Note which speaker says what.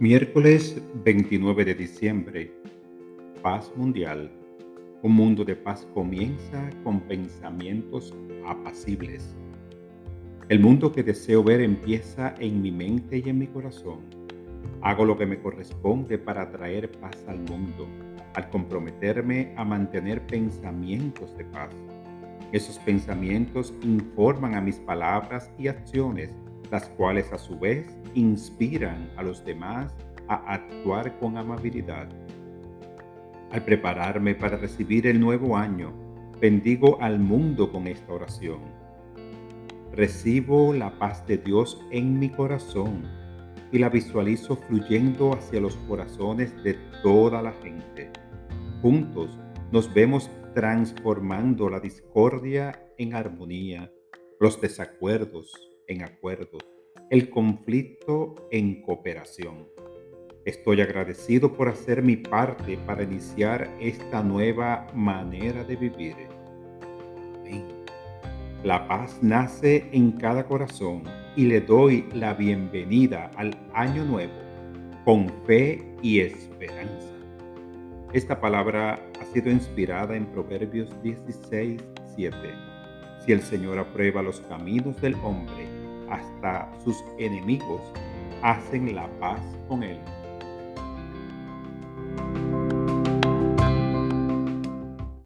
Speaker 1: Miércoles 29 de diciembre. Paz mundial. Un mundo de paz comienza con pensamientos apacibles. El mundo que deseo ver empieza en mi mente y en mi corazón. Hago lo que me corresponde para traer paz al mundo, al comprometerme a mantener pensamientos de paz. Esos pensamientos informan a mis palabras y acciones las cuales a su vez inspiran a los demás a actuar con amabilidad. Al prepararme para recibir el nuevo año, bendigo al mundo con esta oración. Recibo la paz de Dios en mi corazón y la visualizo fluyendo hacia los corazones de toda la gente. Juntos nos vemos transformando la discordia en armonía, los desacuerdos en acuerdos, el conflicto en cooperación. Estoy agradecido por hacer mi parte para iniciar esta nueva manera de vivir. La paz nace en cada corazón y le doy la bienvenida al año nuevo con fe y esperanza. Esta palabra ha sido inspirada en Proverbios 16, 7. Si el Señor aprueba los caminos del hombre, hasta sus enemigos hacen la paz con él.